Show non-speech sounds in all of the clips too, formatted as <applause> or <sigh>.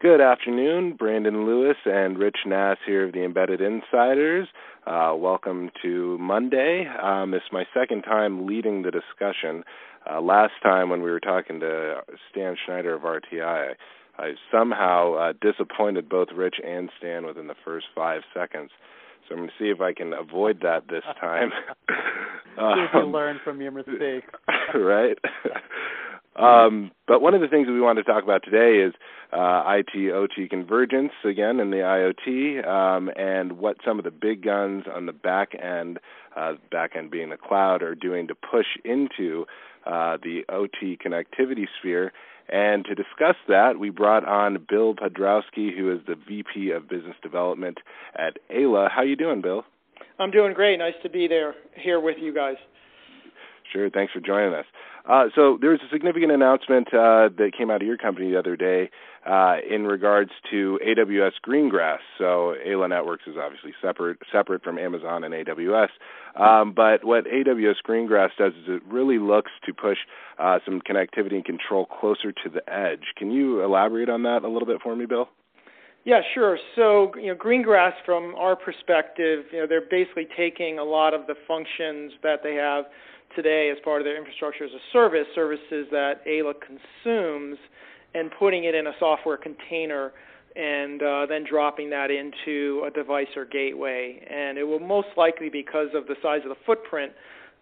Good afternoon, Brandon Lewis and Rich Nass here of the Embedded Insiders. Uh, welcome to Monday. Um, this is my second time leading the discussion. Uh, last time when we were talking to Stan Schneider of RTI, I somehow uh, disappointed both Rich and Stan within the first five seconds. So I'm going to see if I can avoid that this <laughs> time. see if you <laughs> um, learn from your mistakes. <laughs> right. Um, but one of the things that we want to talk about today is uh, IT OT convergence again in the IoT, um, and what some of the big guns on the back end, uh, back end being the cloud, are doing to push into uh, the OT connectivity sphere. And to discuss that, we brought on Bill Podrowski, who is the VP of Business Development at Ayla. How you doing, Bill? I'm doing great. Nice to be there here with you guys. Sure. Thanks for joining us. Uh, so there was a significant announcement uh, that came out of your company the other day uh, in regards to AWS Greengrass. So Ayla Networks is obviously separate separate from Amazon and AWS. Um, but what AWS Greengrass does is it really looks to push uh, some connectivity and control closer to the edge. Can you elaborate on that a little bit for me, Bill? Yeah, sure. So, you know, Greengrass, from our perspective, you know, they're basically taking a lot of the functions that they have today as part of their infrastructure as a service, services that Ayla consumes, and putting it in a software container and uh, then dropping that into a device or gateway. And it will most likely, because of the size of the footprint,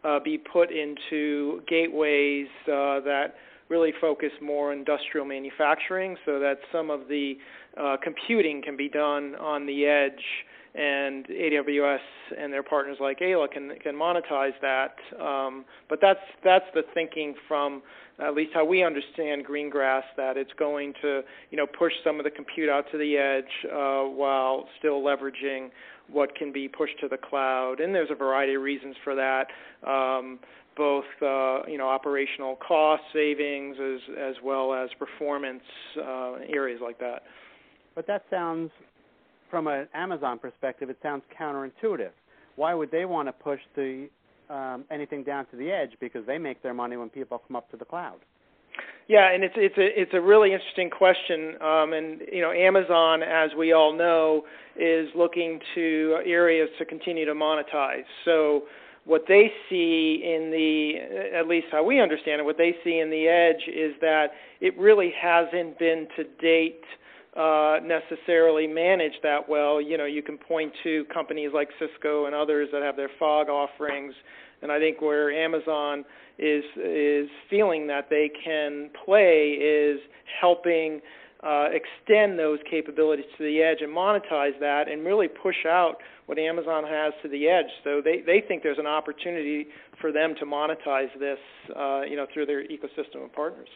uh, be put into gateways uh, that really focus more on industrial manufacturing so that some of the uh, computing can be done on the edge and AWS and their partners like Ayla can can monetize that. Um, but that's that's the thinking from at least how we understand Greengrass that it's going to you know push some of the compute out to the edge uh, while still leveraging what can be pushed to the cloud. And there's a variety of reasons for that. Um, both uh, you know operational cost savings as as well as performance uh, areas like that. But that sounds from an Amazon perspective, it sounds counterintuitive. Why would they want to push the um, anything down to the edge? Because they make their money when people come up to the cloud. Yeah, and it's it's a it's a really interesting question. Um, and you know, Amazon, as we all know, is looking to areas to continue to monetize. So what they see in the at least how we understand it, what they see in the edge is that it really hasn't been to date uh, necessarily manage that well. You know, you can point to companies like Cisco and others that have their fog offerings, and I think where Amazon is is feeling that they can play is helping uh, extend those capabilities to the edge and monetize that, and really push out what Amazon has to the edge. So they they think there's an opportunity for them to monetize this, uh, you know, through their ecosystem of partners.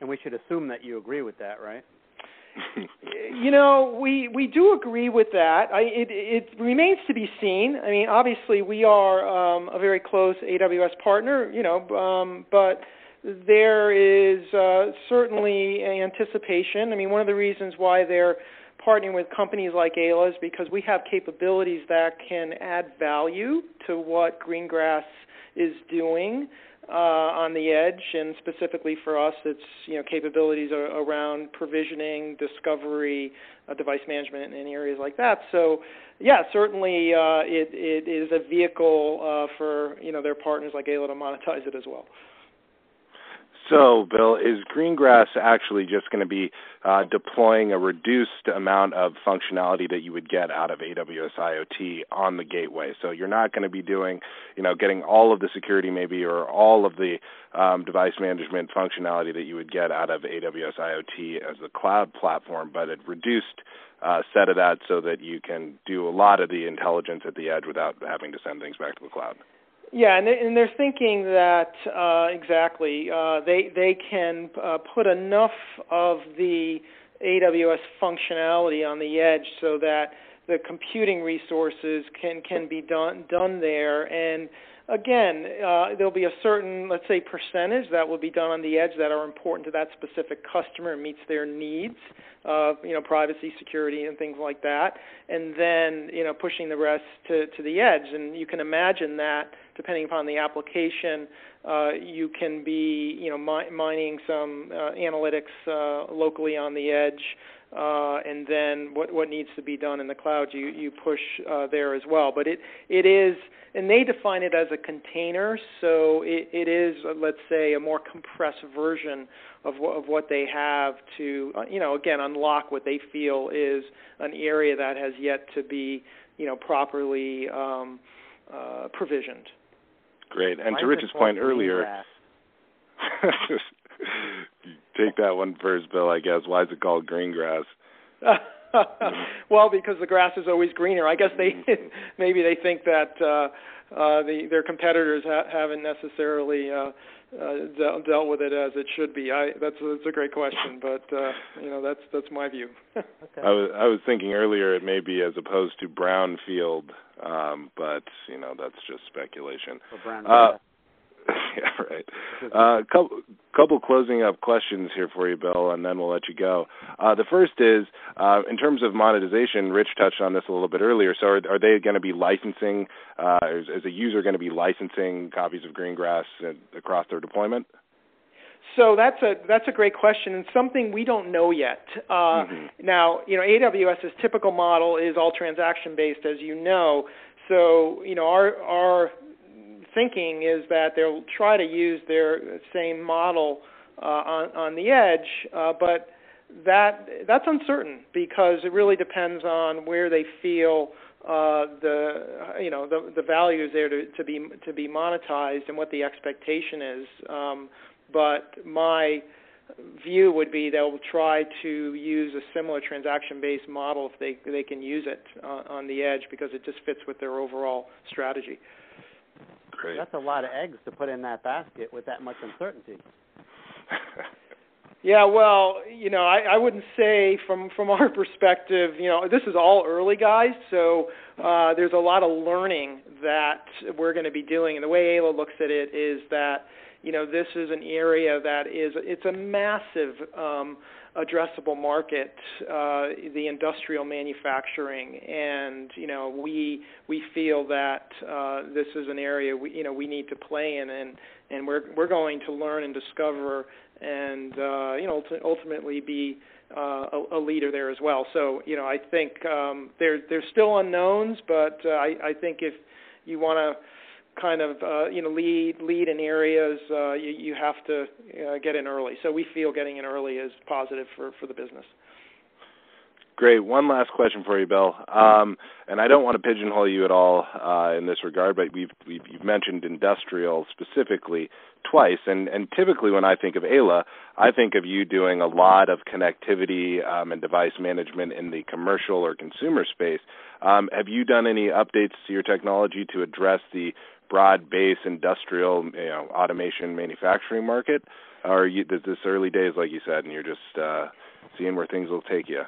And we should assume that you agree with that, right? You know, we we do agree with that. I, it it remains to be seen. I mean, obviously, we are um, a very close AWS partner. You know, um, but there is uh, certainly anticipation. I mean, one of the reasons why they're partnering with companies like Ayla is because we have capabilities that can add value to what Greengrass is doing uh, on the edge, and specifically for us, it's you know capabilities around provisioning, discovery, uh, device management, and areas like that. So, yeah, certainly uh, it it is a vehicle uh, for you know their partners like Ayla to monetize it as well. So, Bill, is Greengrass actually just going to be uh, deploying a reduced amount of functionality that you would get out of AWS IoT on the gateway? So you're not going to be doing, you know, getting all of the security maybe or all of the um, device management functionality that you would get out of AWS IoT as a cloud platform, but a reduced uh, set of that so that you can do a lot of the intelligence at the edge without having to send things back to the cloud. Yeah, and, they, and they're thinking that uh, exactly uh, they they can uh, put enough of the AWS functionality on the edge so that the computing resources can can be done done there. And again uh, there'll be a certain let's say percentage that will be done on the edge that are important to that specific customer and meets their needs of you know privacy security and things like that. And then you know pushing the rest to to the edge. And you can imagine that depending upon the application, uh, you can be, you know, mi- mining some uh, analytics uh, locally on the edge, uh, and then what what needs to be done in the cloud, you you push uh, there as well. But it it is, and they define it as a container, so it, it is, uh, let's say, a more compressed version of what of what they have to, you know, again, unlock what they feel is an area that has yet to be, you know, properly um, provisioned. Great. And Why to Rich's point earlier, <laughs> take that one first, Bill. I guess why is it called green grass? <laughs> <laughs> well, because the grass is always greener. I guess they <laughs> maybe they think that uh, uh, the, their competitors ha- haven't necessarily uh, uh, de- dealt with it as it should be. I, that's a, that's a great question, but uh, you know that's that's my view. Okay. I was I was thinking earlier it may be as opposed to brownfield, um, but you know that's just speculation. For brown Uh, grass. <laughs> yeah, right. Uh, couple couple closing up questions here for you, Bill, and then we'll let you go. Uh, the first is uh, in terms of monetization. Rich touched on this a little bit earlier. So, are, are they going to be licensing? Uh, is, is a user going to be licensing copies of Greengrass across their deployment? So that's a that's a great question and something we don't know yet. Uh, Mhm. Now, you know, AWS's typical model is all transaction based, as you know. So, you know, our our thinking is that they'll try to use their same model uh, on on the edge, uh, but that that's uncertain because it really depends on where they feel uh, the you know the the value is there to, to be to be monetized and what the expectation is. Um, but my view would be they'll try to use a similar transaction-based model if they they can use it uh, on the edge because it just fits with their overall strategy. Great. That's a lot of eggs to put in that basket with that much uncertainty. <laughs> Yeah, well, you know, I, I wouldn't say from from our perspective, you know, this is all early, guys. So uh, there's a lot of learning that we're going to be doing, and the way Ayla looks at it is that, you know, this is an area that is it's a massive um, addressable market, uh, the industrial manufacturing, and you know, we we feel that uh, this is an area we you know we need to play in, and and we're we're going to learn and discover and uh, you know ulti- ultimately be uh, a, a leader there as well. So you know I think um, there there's still unknowns, but uh, I, I think if you want to kind of uh, you know lead lead in areas, uh, you, you have to uh, get in early. So we feel getting in early is positive for for the business. Great. One last question for you, Bill. Um, and I don't want to pigeonhole you at all uh, in this regard, but we've, we've you've mentioned industrial specifically twice, and, and typically when I think of Ayla, I think of you doing a lot of connectivity um, and device management in the commercial or consumer space. Um, have you done any updates to your technology to address the broad base industrial you know, automation manufacturing market, or you, is this early days, like you said, and you're just uh, seeing where things will take you?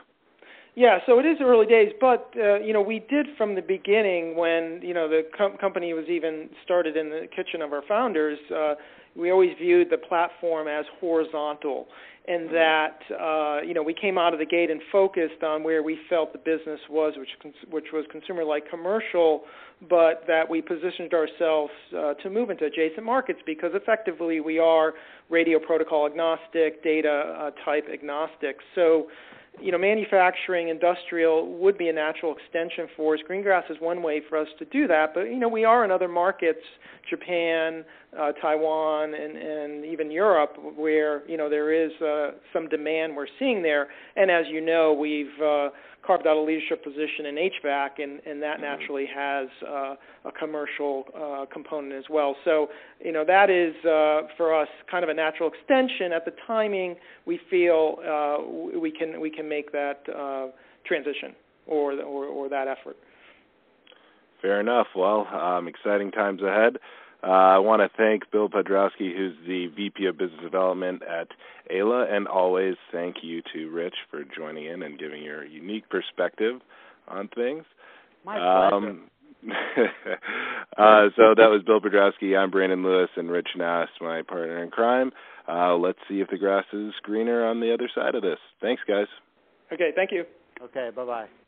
Yeah, so it is early days, but uh, you know we did from the beginning when you know the com- company was even started in the kitchen of our founders. Uh, we always viewed the platform as horizontal, and that uh, you know we came out of the gate and focused on where we felt the business was, which cons- which was consumer like commercial, but that we positioned ourselves uh, to move into adjacent markets because effectively we are radio protocol agnostic, data uh, type agnostic. So you know, manufacturing, industrial would be a natural extension for us. Greengrass is one way for us to do that, but you know, we are in other markets, Japan, uh, Taiwan, and, and even Europe, where you know there is uh, some demand we're seeing there. And as you know, we've uh, carved out a leadership position in HVAC, and, and that naturally has uh, a commercial uh, component as well. So, you know, that is uh, for us kind of a natural extension. At the timing, we feel uh, we can we can make that uh, transition or, or or that effort. Fair enough. Well, um, exciting times ahead. Uh, I want to thank Bill Podrowski, who's the VP of Business Development at Ayla, and always thank you to Rich for joining in and giving your unique perspective on things. My pleasure. Um, <laughs> uh, so that was Bill Podrowski. I'm Brandon Lewis, and Rich Nass, my partner in crime. Uh, let's see if the grass is greener on the other side of this. Thanks, guys. Okay, thank you. Okay, bye bye. Okay, bye.